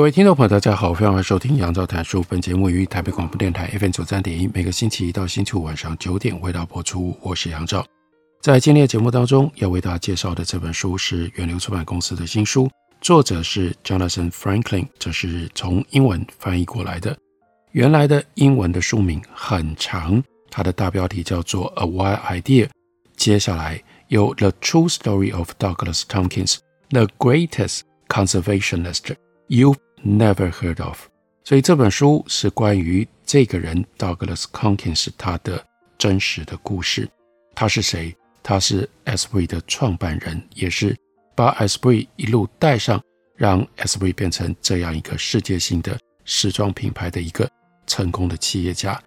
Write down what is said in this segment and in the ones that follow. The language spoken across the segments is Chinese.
各位听众朋友，大家好，非常欢迎收听杨照谈书。本节目于台北广播电台 FM 九三点一，每个星期一到星期五晚上九点为大家播出。我是杨照。在今天的节目当中，要为大家介绍的这本书是源流出版公司的新书，作者是 Jonathan Franklin，这是从英文翻译过来的。原来的英文的书名很长，它的大标题叫做 A Wild Idea。接下来有 The True Story of Douglas Tompkins, the Greatest Conservationist You Never heard of，所以这本书是关于这个人 Douglas Conkins 他的真实的故事。他是谁？他是 S.V. 的创办人，也是把 S.V. 一路带上，让 S.V. 变成这样一个世界性的时装品牌的一个成功的企业家。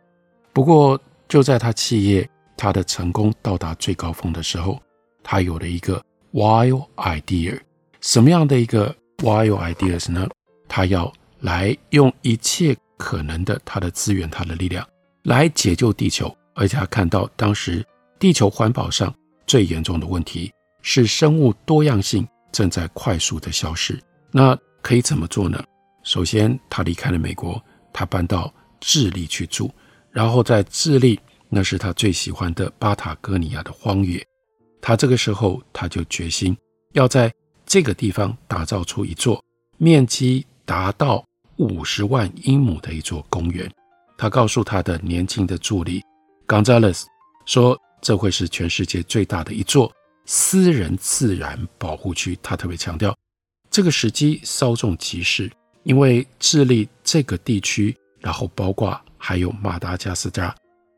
不过，就在他企业他的成功到达最高峰的时候，他有了一个 wild idea。什么样的一个 wild ideas 呢？他要来用一切可能的他的资源、他的力量来解救地球，而且他看到当时地球环保上最严重的问题是生物多样性正在快速的消失。那可以怎么做呢？首先，他离开了美国，他搬到智利去住，然后在智利，那是他最喜欢的巴塔哥尼亚的荒野。他这个时候他就决心要在这个地方打造出一座面积。达到五十万英亩的一座公园，他告诉他的年轻的助理 Gonzalez 说：“这会是全世界最大的一座私人自然保护区。”他特别强调，这个时机稍纵即逝，因为智利这个地区，然后包括还有马达加斯加、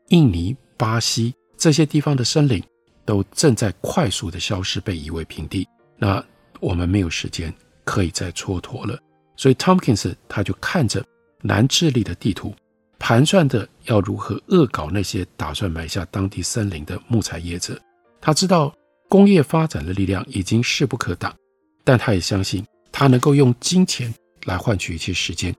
印尼、巴西这些地方的森林，都正在快速的消失，被夷为平地。那我们没有时间可以再蹉跎了。所以，Tompkins 他就看着南智利的地图，盘算着要如何恶搞那些打算买下当地森林的木材业者。他知道工业发展的力量已经势不可挡，但他也相信他能够用金钱来换取一些时间。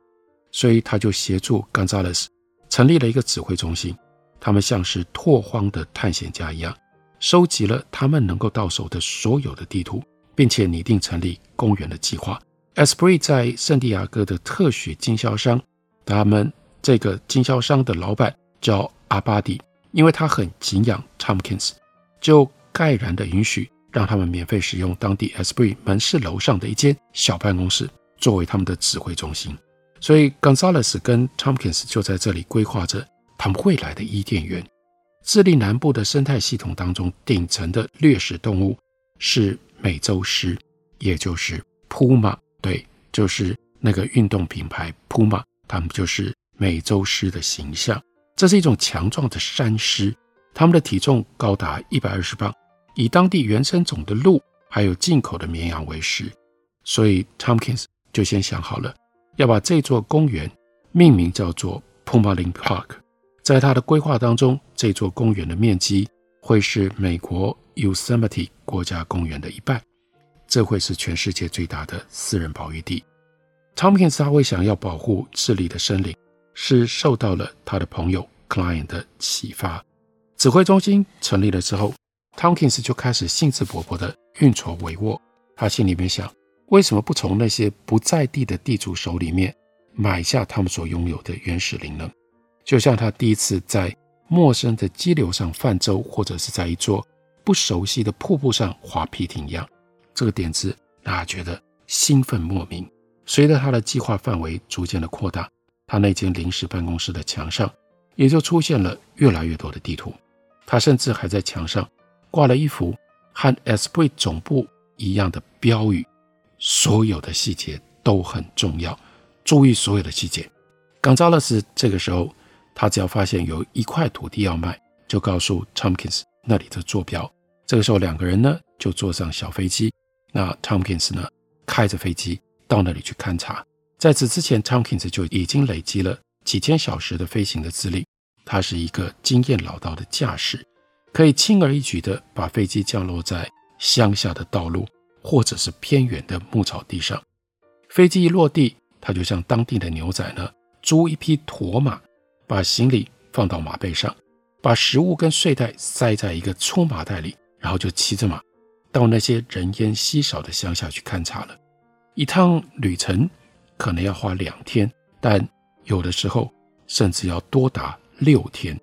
所以，他就协助 Gonzalez 成立了一个指挥中心。他们像是拓荒的探险家一样，收集了他们能够到手的所有的地图，并且拟定成立公园的计划。Esprit 在圣地亚哥的特许经销商，他们这个经销商的老板叫阿巴迪，因为他很敬仰 Tompkins，就盖然的允许让他们免费使用当地 Esprit 门市楼上的一间小办公室作为他们的指挥中心。所以 Gonzalez 跟 Tompkins 就在这里规划着他们未来的伊甸园。智利南部的生态系统当中，顶层的掠食动物是美洲狮，也就是 Puma。对，就是那个运动品牌 Puma，他们就是美洲狮的形象。这是一种强壮的山狮，它们的体重高达一百二十磅，以当地原生种的鹿还有进口的绵羊为食。所以 Tompkins 就先想好了，要把这座公园命名叫做 Puma Lin Park。在他的规划当中，这座公园的面积会是美国 Yosemite 国家公园的一半。这会是全世界最大的私人保育地。Tompkins 他会想要保护智利的森林，是受到了他的朋友 Klein 的启发。指挥中心成立了之后，Tompkins 就开始兴致勃勃地运筹帷幄。他心里面想：为什么不从那些不在地的地主手里面买下他们所拥有的原始林呢？就像他第一次在陌生的激流上泛舟，或者是在一座不熟悉的瀑布上划皮艇一样。这个点子让他觉得兴奋莫名。随着他的计划范围逐渐的扩大，他那间临时办公室的墙上也就出现了越来越多的地图。他甚至还在墙上挂了一幅和 Esprit 总部一样的标语，所有的细节都很重要，注意所有的细节。Gonzalez 这个时候，他只要发现有一块土地要卖，就告诉 Tomkins 那里的坐标。这个时候，两个人呢就坐上小飞机。那 Tompkins 呢，开着飞机到那里去勘察。在此之前，Tompkins 就已经累积了几千小时的飞行的资历。他是一个经验老道的驾驶，可以轻而易举地把飞机降落在乡下的道路或者是偏远的牧草地上。飞机一落地，他就像当地的牛仔呢，租一匹驼马，把行李放到马背上，把食物跟睡袋塞在一个粗麻袋里，然后就骑着马到那些人烟稀少的乡下去勘察了。一趟旅程可能要花两天，但有的时候甚至要多达六天。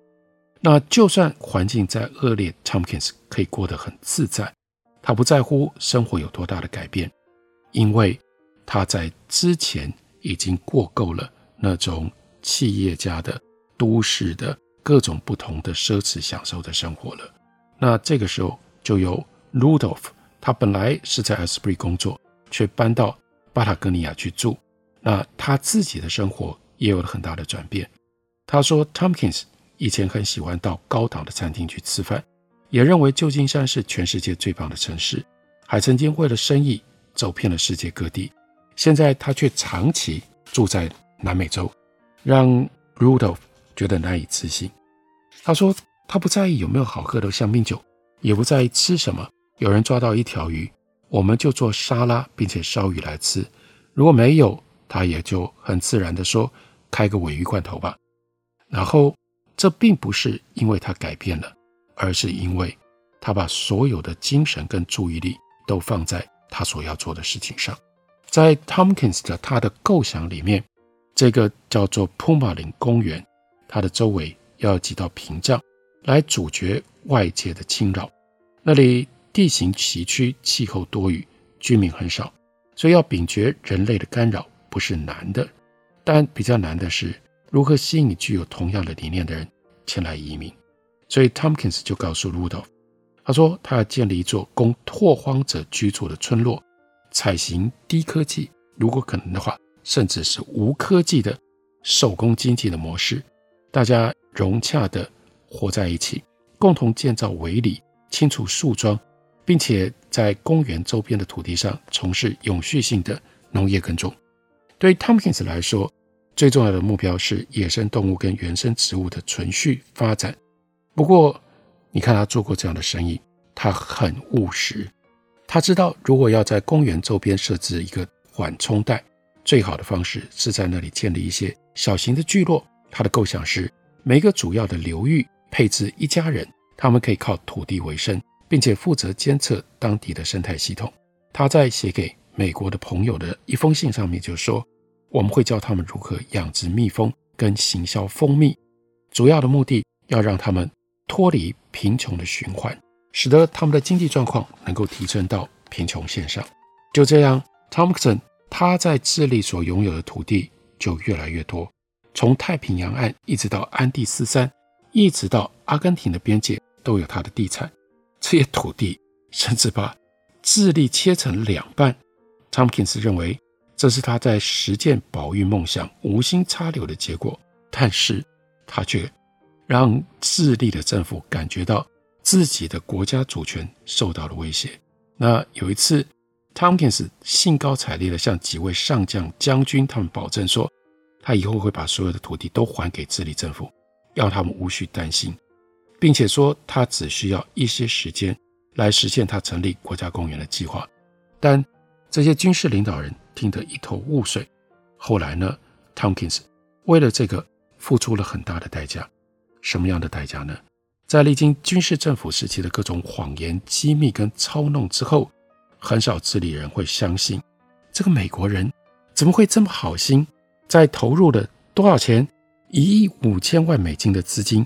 那就算环境再恶劣，Tompkins 可以过得很自在，他不在乎生活有多大的改变，因为他在之前已经过够了那种企业家的都市的各种不同的奢侈享受的生活了。那这个时候就由 Rudolph，他本来是在 Esprit 工作，却搬到巴塔哥尼亚去住。那他自己的生活也有了很大的转变。他说，Tompkins 以前很喜欢到高档的餐厅去吃饭，也认为旧金山是全世界最棒的城市，还曾经为了生意走遍了世界各地。现在他却长期住在南美洲，让 Rudolph 觉得难以置信。他说，他不在意有没有好喝的香槟酒，也不在意吃什么。有人抓到一条鱼，我们就做沙拉，并且烧鱼来吃。如果没有，他也就很自然地说，开个尾鱼罐头吧。然后，这并不是因为他改变了，而是因为他把所有的精神跟注意力都放在他所要做的事情上。在 Tomkins 的他的构想里面，这个叫做 Puma 林公园，它的周围要有几道屏障来阻绝外界的侵扰。那里地形崎岖，气候多雨，居民很少，所以要摒绝人类的干扰不是难的，但比较难的是如何吸引具有同样的理念的人前来移民。所以 Tompkins 就告诉 Rudolph，他说他要建立一座供拓荒者居住的村落。采行低科技，如果可能的话，甚至是无科技的手工经济的模式，大家融洽地活在一起，共同建造围篱，清除树桩，并且在公园周边的土地上从事永续性的农业耕种。对于 Tompkins 来说，最重要的目标是野生动物跟原生植物的存续发展。不过，你看他做过这样的生意，他很务实。他知道，如果要在公园周边设置一个缓冲带，最好的方式是在那里建立一些小型的聚落。他的构想是，每个主要的流域配置一家人，他们可以靠土地为生，并且负责监测当地的生态系统。他在写给美国的朋友的一封信上面就说：“我们会教他们如何养殖蜜蜂跟行销蜂蜜，主要的目的要让他们脱离贫穷的循环。”使得他们的经济状况能够提升到贫穷线上。就这样，Tompkins 他在智利所拥有的土地就越来越多，从太平洋岸一直到安第斯山，一直到阿根廷的边界都有他的地产。这些土地甚至把智利切成两半。Tomkins 认为这是他在实践保育梦想无心插柳的结果，但是他却让智利的政府感觉到。自己的国家主权受到了威胁。那有一次，Tomkins 兴高采烈地向几位上将、将军他们保证说，他以后会把所有的土地都还给智利政府，要他们无需担心，并且说他只需要一些时间来实现他成立国家公园的计划。但这些军事领导人听得一头雾水。后来呢，Tompkins 为了这个付出了很大的代价。什么样的代价呢？在历经军事政府时期的各种谎言、机密跟操弄之后，很少智利人会相信这个美国人怎么会这么好心，在投入了多少钱，一亿五千万美金的资金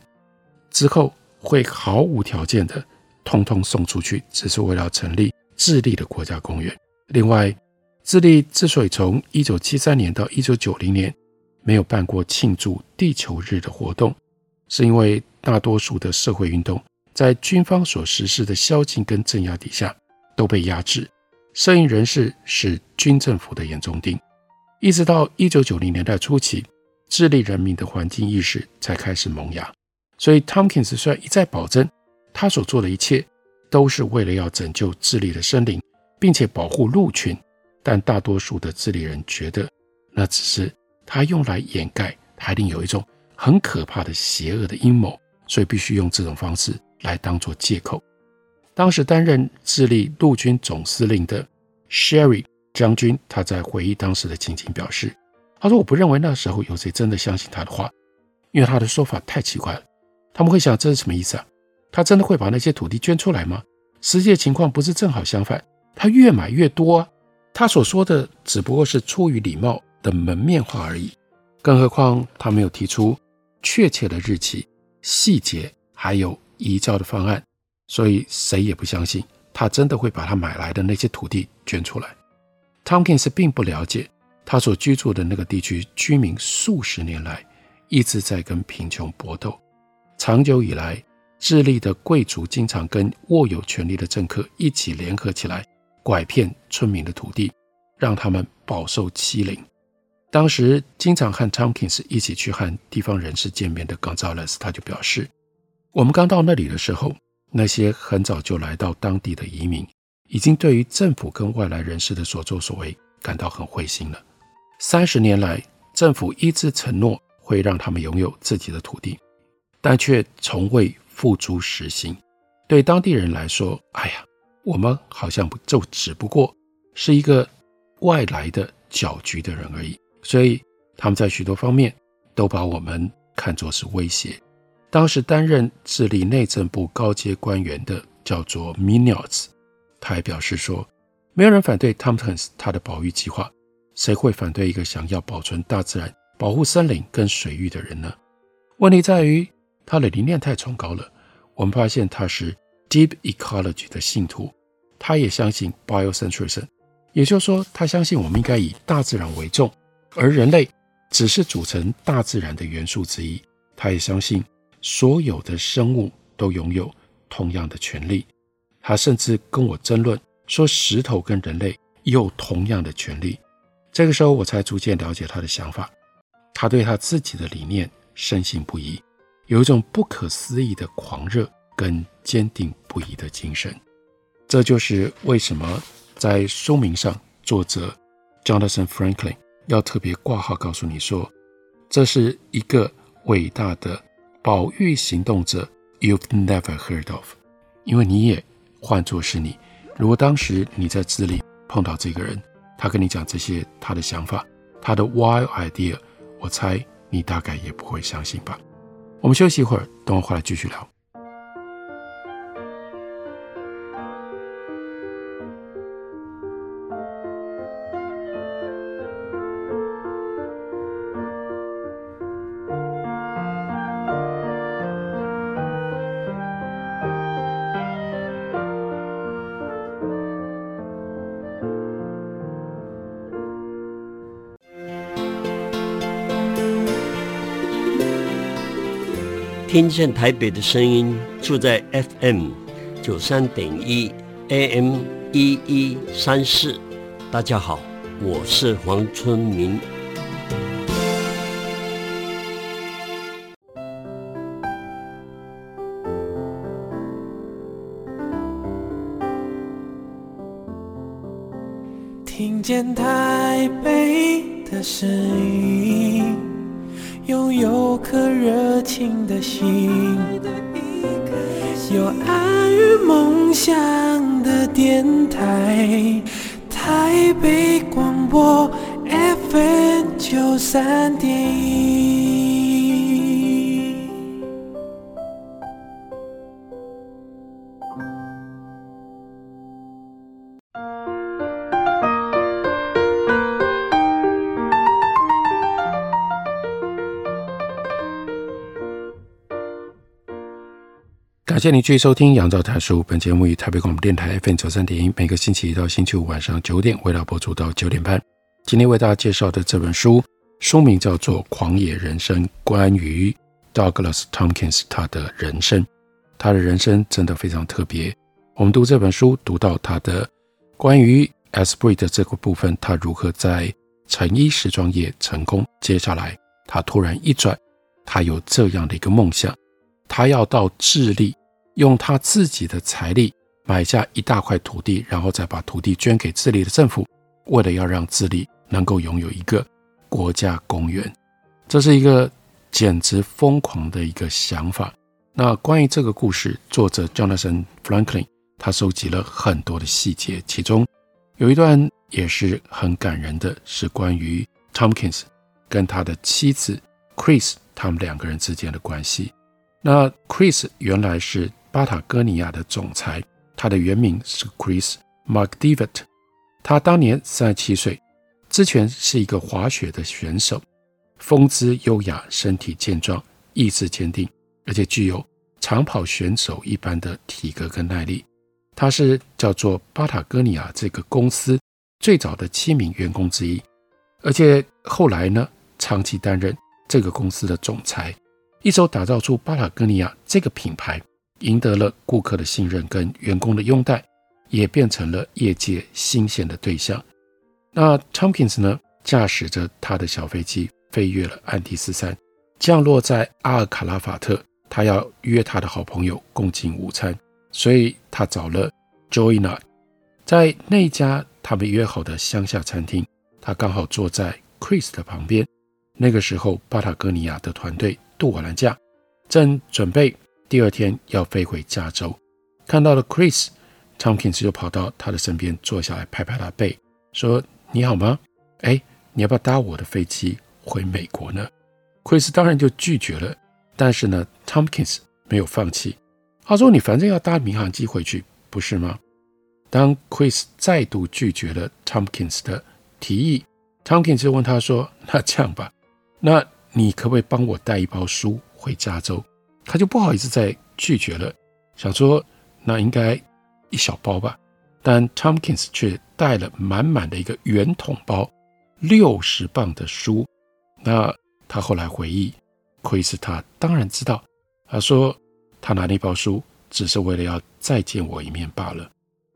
之后，会毫无条件的通通送出去，只是为了成立智利的国家公园。另外，智利之所以从一九七三年到一九九零年没有办过庆祝地球日的活动，是因为。大多数的社会运动在军方所实施的宵禁跟镇压底下都被压制，摄影人士是军政府的眼中钉。一直到一九九零年代初期，智利人民的环境意识才开始萌芽。所以 Tomkins 虽然一再保证他所做的一切都是为了要拯救智利的森林，并且保护鹿群，但大多数的智利人觉得那只是他用来掩盖他一定有一种很可怕的邪恶的阴谋，所以必须用这种方式来当做借口。当时担任智利陆军总司令的 Sherry 将军，他在回忆当时的情景表示：“他说，我不认为那时候有谁真的相信他的话，因为他的说法太奇怪了。他们会想这是什么意思啊？他真的会把那些土地捐出来吗？实际情况不是正好相反，他越买越多啊。他所说的只不过是出于礼貌的门面话而已。更何况他没有提出确切的日期、细节，还有移交的方案，所以谁也不相信他真的会把他买来的那些土地捐出来。” Tomkins 并不了解，他所居住的那个地区居民数十年来一直在跟贫穷搏斗。长久以来，智利的贵族经常跟握有权力的政客一起联合起来，拐骗村民的土地，让他们饱受欺凌。当时经常和 Tompkins 一起去和地方人士见面的 Gonzalez，他就表示：“我们刚到那里的时候，那些很早就来到当地的移民。”已经对于政府跟外来人士的所作所为感到很灰心了。三十年来，政府一直承诺会让他们拥有自己的土地，但却从未付诸实行。对当地人来说，哎呀，我们好像就只不过是一个外来的搅局的人而已。所以他们在许多方面都把我们看作是威胁。当时担任智利内政部高阶官员的叫做 Munoz。他还表示说，没有人反对 Tompkins 他的保育计划，谁会反对一个想要保存大自然、保护森林跟水域的人呢？问题在于他的理念太崇高了。我们发现他是 Deep Ecology 的信徒，他也相信 Biocentrism，也就是说，他相信我们应该以大自然为重，而人类只是组成大自然的元素之一。他也相信所有的生物都拥有同样的权利。他甚至跟我争论说，石头跟人类有同样的权利。这个时候，我才逐渐了解他的想法。他对他自己的理念深信不疑，有一种不可思议的狂热跟坚定不移的精神。这就是为什么在书名上，作者 Jonathan Franklin 要特别挂号告诉你说，这是一个伟大的保育行动者，You've never heard of，因为你也。换作是你，如果当时你在智利碰到这个人，他跟你讲这些他的想法，他的 wild idea，我猜你大概也不会相信吧。我们休息一会儿，等我回来继续聊。听见台北的声音，住在 FM 九三点一 AM 一一三四。大家好，我是黄春明。听见台北的声音。拥有颗热情的心，有爱与梦想的电台，台北广播 FM 九三点一。感谢您继续收听《杨照谈书》。本节目于台北广播电台 FM 九三点一，每个星期一到星期五晚上九点，为大家播出到九点半。今天为大家介绍的这本书，书名叫做《狂野人生》，关于 Douglas Tompkins 他的人生。他的人生真的非常特别。我们读这本书，读到他的关于 Esprit 的这个部分，他如何在成衣时装业成功。接下来，他突然一转，他有这样的一个梦想，他要到智利。用他自己的财力买下一大块土地，然后再把土地捐给智利的政府，为了要让智利能够拥有一个国家公园。这是一个简直疯狂的一个想法。那关于这个故事，作者 Jonathan Franklin 他收集了很多的细节，其中有一段也是很感人的，是关于 Tomkins 跟他的妻子 Chris 他们两个人之间的关系。那 Chris 原来是巴塔哥尼亚的总裁，他的原名是 Chris McDevitt。他当年三十七岁，之前是一个滑雪的选手。风姿优雅，身体健壮，意志坚定，而且具有长跑选手一般的体格跟耐力。他是叫做巴塔哥尼亚这个公司最早的七名员工之一，而且后来呢，长期担任这个公司的总裁，一手打造出巴塔哥尼亚这个品牌，赢得了顾客的信任跟员工的拥戴，也变成了业界新鲜的对象。那 Tompkins 呢，驾驶着他的小飞机。飞越了安第斯山，降落在阿尔卡拉法特。他要约他的好朋友共进午餐，所以他找了 Joanna，在那家他们约好的乡下餐厅。他刚好坐在 Chris 的旁边。那个时候，巴塔哥尼亚的团队度完了假，正准备第二天要飞回加州。看到了 Chris，Tompkins 就跑到他的身边坐下来，拍拍他背，说：“你好吗？哎，你要不要搭我的飞机？”回美国呢，Chris 当然就拒绝了。但是呢，Tompkins 没有放弃。他说：“你反正要搭民航机回去，不是吗？”当 Chris 再度拒绝了 Tompkins 的提议，Tompkins 就问他说：“那这样吧，那你可不可以帮我带一包书回加州？”他就不好意思再拒绝了，想说那应该一小包吧。但 Tomkins 却带了满满的一个圆筒包，六十磅的书。那他后来回忆，Chris 他当然知道。他说他拿那包书只是为了要再见我一面罢了。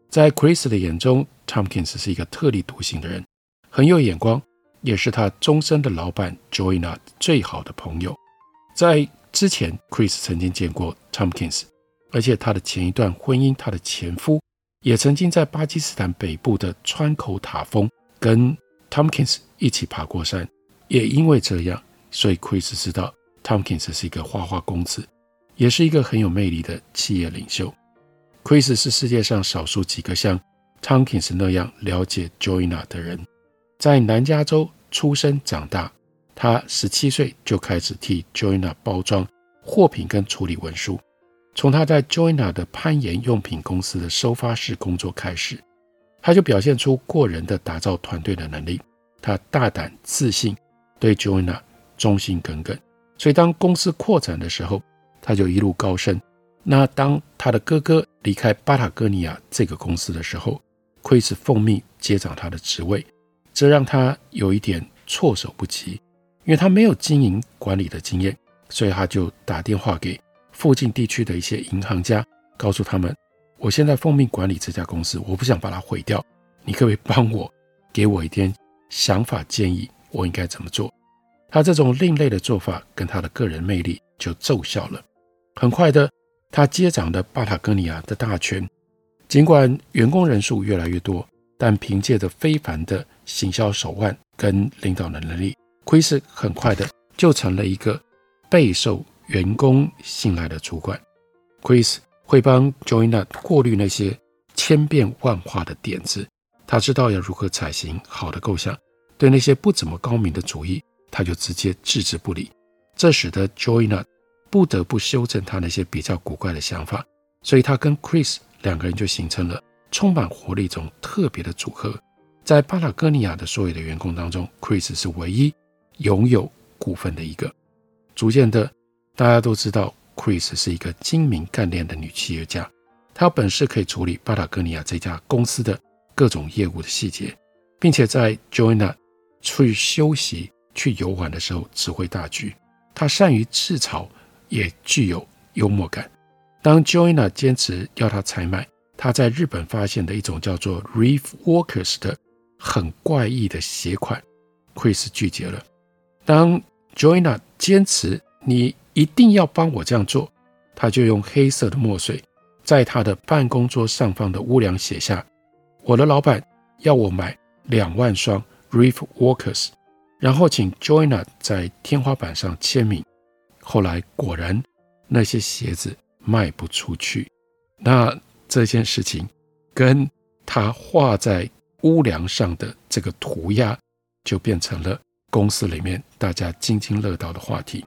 在 Chris 的眼中，Tomkins 是一个特立独行的人，很有眼光，也是他终身的老板 Joanna 最好的朋友。在之前，Chris 曾经见过 Tompkins，而且他的前一段婚姻，他的前夫也曾经在巴基斯坦北部的川口塔峰跟 Tompkins 一起爬过山。也因为这样，所以 Chris 知道 Tompkins 是一个花花公子，也是一个很有魅力的企业领袖。Chris 是世界上少数几个像 Tompkins 那样了解 Joanna 的人。在南加州出生长大，他十七岁就开始替 Joanna 包装货品跟处理文书。从他在 Joanna 的攀岩用品公司的收发室工作开始，他就表现出过人的打造团队的能力。他大胆自信。对 Joanna 忠心耿耿，所以当公司扩展的时候，他就一路高升。那当他的哥哥离开巴塔哥尼亚这个公司的时候，Chris 奉命接掌他的职位，这让他有一点措手不及，因为他没有经营管理的经验，所以他就打电话给附近地区的一些银行家，告诉他们：我现在奉命管理这家公司，我不想把它毁掉，你可不可以帮我，给我一点想法建议？我应该怎么做？他这种另类的做法跟他的个人魅力就奏效了。很快的，他接掌了巴塔哥尼亚的大权。尽管员工人数越来越多，但凭借着非凡的行销手腕跟领导能力，Chris 很快的就成了一个备受员工信赖的主管。Chris 会帮 Joanna 过滤那些千变万化的点子，他知道要如何采行好的构想。对那些不怎么高明的主意，他就直接置之不理，这使得 Joanna 不得不修正他那些比较古怪的想法，所以他跟 Chris 两个人就形成了充满活力一种特别的组合。在巴塔哥尼亚的所有的员工当中，Chris 是唯一拥有股份的一个。逐渐的，大家都知道 Chris 是一个精明干练的女企业家，她有本事可以处理巴塔哥尼亚这家公司的各种业务的细节，并且在 Joanna 去休息、去游玩的时候，指挥大局。她善于自嘲，也具有幽默感。当 Joanna 坚持要她采买她在日本发现的一种叫做 Reef Walkers 的很怪异的鞋款，Chris 拒绝了。当 Joanna 坚持你一定要帮我这样做，他就用黑色的墨水在他的办公桌上方的屋梁写下：“我的老板要我买两万双 Reef Walkers，然后请 Joanna 在天花板上签名。”后来果然那些鞋子卖不出去。那这件事情跟他画在屋梁上的这个涂鸦，就变成了公司里面大家津津乐道的话题。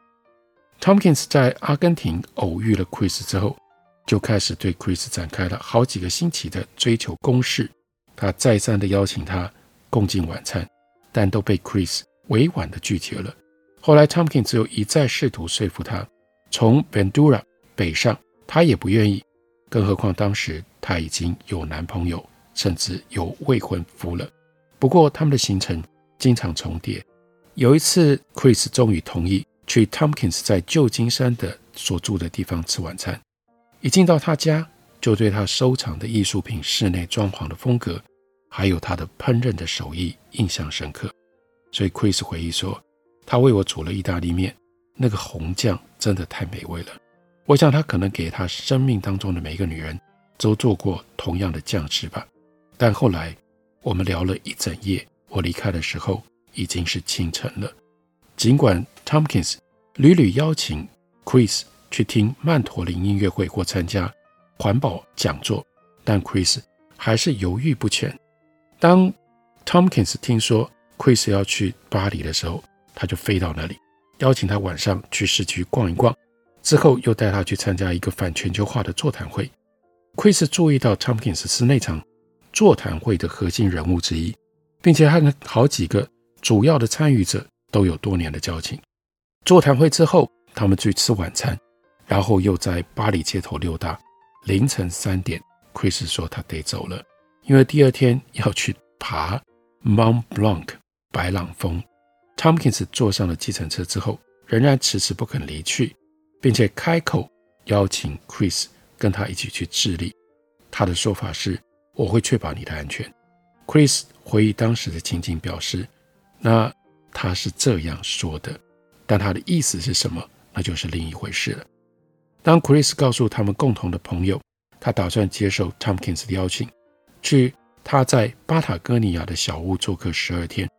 Tomkins 在阿根廷偶遇了 Chris 之后，就开始对 Chris 展开了好几个星期的追求攻势。他再三的邀请他共进晚餐，但都被 Chris 委婉的拒绝了。后来 Tomkins 只有一再试图说服他从 Ventura 北上，他也不愿意。更何况当时他已经有男朋友，甚至有未婚夫了。不过他们的行程经常重叠。有一次，Chris 终于同意去 Tompkins 在旧金山的所住的地方吃晚餐。一进到他家，就对他收藏的艺术品、室内装潢的风格，还有他的烹饪的手艺印象深刻。所以 Chris 回忆说，他为我煮了意大利面，那个红酱真的太美味了。我想他可能给他生命当中的每一个女人都做过同样的酱汁吧。但后来我们聊了一整夜，我离开的时候已经是清晨了。尽管 Tompkins 屡屡邀请 Chris。去听曼陀林音乐会或参加环保讲座，但 Chris 还是犹豫不前。当 Tompkins 听说 Chris 要去巴黎的时候，他就飞到那里，邀请他晚上去市区逛一逛，之后又带他去参加一个反全球化的座谈会。Chris 注意到 Tompkins 是那场座谈会的核心人物之一，并且和好几个主要的参与者都有多年的交情。座谈会之后，他们去吃晚餐。然后又在巴黎街头溜达，凌晨三点，Chris 说他得走了，因为第二天要去爬 Mont Blanc 白朗峰。Tompkins 坐上了计程车之后，仍然迟迟不肯离去，并且开口邀请 Chris 跟他一起去智利。他的说法是：“我会确保你的安全。”Chris 回忆当时的情景，表示：“那他是这样说的，但他的意思是什么，那就是另一回事了。”当 Chris 告诉他们共同的朋友，他打算接受 Tompkins 的邀请，去他在巴塔哥尼亚的小屋做客十二天。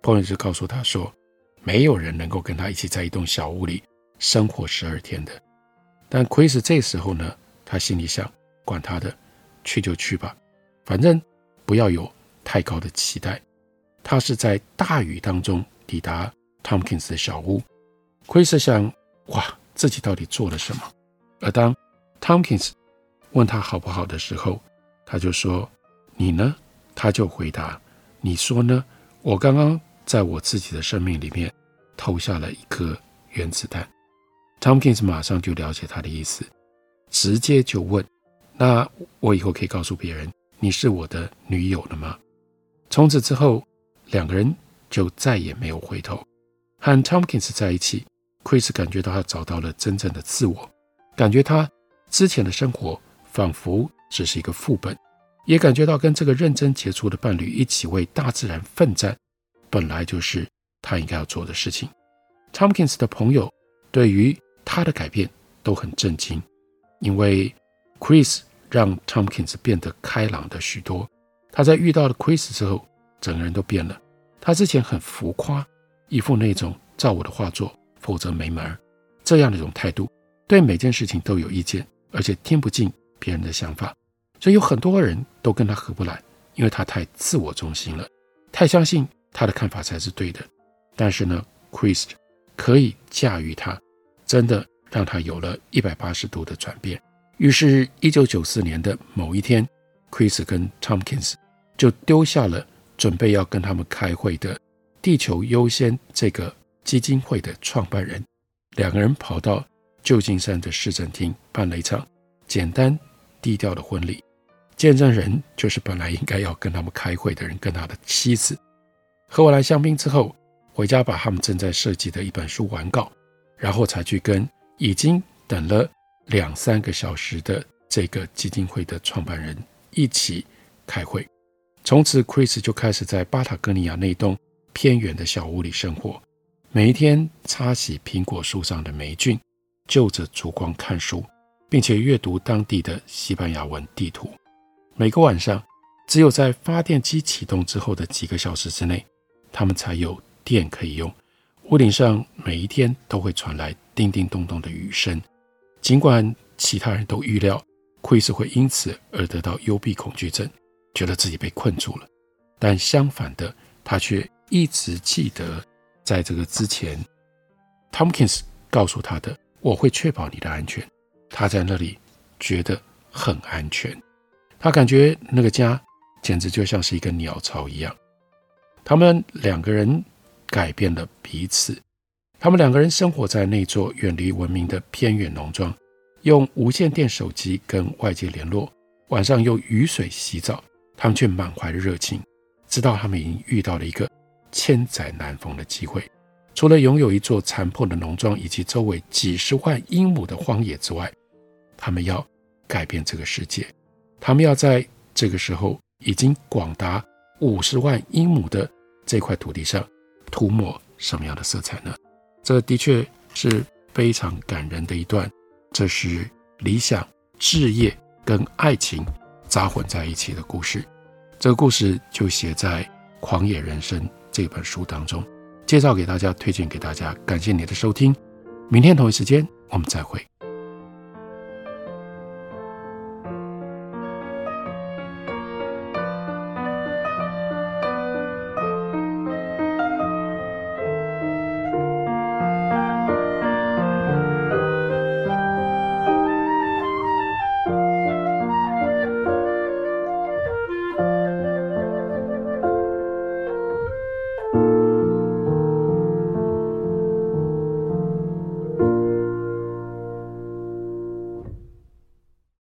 朋友就告诉他说，没有人能够跟他一起在一栋小屋里生活十二天的。但 Chris 这时候呢，他心里想，管他的，去就去吧，反正不要有太高的期待。他是在大雨当中抵达 Tompkins 的小屋。Chris 想，哇，自己到底做了什么？而当 Tompkins 问他好不好的时候，他就说：“你呢？”他就回答：“你说呢？我刚刚在我自己的生命里面投下了一颗原子弹。” Tompkins 马上就了解他的意思，直接就问：“那我以后可以告诉别人你是我的女友了吗？”从此之后，两个人就再也没有回头。和 Tompkins 在一起，Chris 感觉到他找到了真正的自我。感觉他之前的生活仿佛只是一个副本，也感觉到跟这个认真杰出的伴侣一起为大自然奋战，本来就是他应该要做的事情。Tomkins 的朋友对于他的改变都很震惊，因为 Chris 让 Tompkins 变得开朗的许多。他在遇到了 Chris 之后，整个人都变了。他之前很浮夸，一副那种照我的话做，否则没门儿这样的一种态度。对每件事情都有意见，而且听不进别人的想法，所以有很多人都跟他合不来，因为他太自我中心了，太相信他的看法才是对的。但是呢，Chris 可以驾驭他，真的让他有了一百八十度的转变。于是，一九九四年的某一天，Chris 跟 Tomkins 就丢下了准备要跟他们开会的地球优先这个基金会的创办人，两个人跑到。旧金山的市政厅办了一场简单低调的婚礼，见证人就是本来应该要跟他们开会的人，跟他的妻子。喝完了香槟之后，回家把他们正在设计的一本书完稿，然后才去跟已经等了两三个小时的这个基金会的创办人一起开会。从此，Chris 就开始在巴塔哥尼亚那栋偏远的小屋里生活，每一天擦洗苹果树上的霉菌。就着烛光看书，并且阅读当地的西班牙文地图。每个晚上，只有在发电机启动之后的几个小时之内，他们才有电可以用。屋顶上每一天都会传来叮叮咚咚的雨声。尽管其他人都预料 Chris 会因此而得到幽闭恐惧症，觉得自己被困住了，但相反的，他却一直记得在这个之前，Tomkins 告诉他的：“我会确保你的安全。”他在那里觉得很安全，他感觉那个家简直就像是一个鸟巢一样。他们两个人。改变了彼此。他们两个人生活在那座远离文明的偏远农庄，用无线电手机跟外界联络，晚上用雨水洗澡。他们却满怀热情，知道他们已经遇到了一个千载难逢的机会。除了拥有一座残破的农庄以及周围几十万英亩的荒野之外，他们要改变这个世界。他们要在这个时候已经广达五十万英亩的这块土地上。涂抹什么样的色彩呢？这的确是非常感人的一段。这是理想、事业跟爱情扎混在一起的故事。这个故事就写在《狂野人生》这本书当中，介绍给大家，推荐给大家。感谢你的收听，明天同一时间我们再会。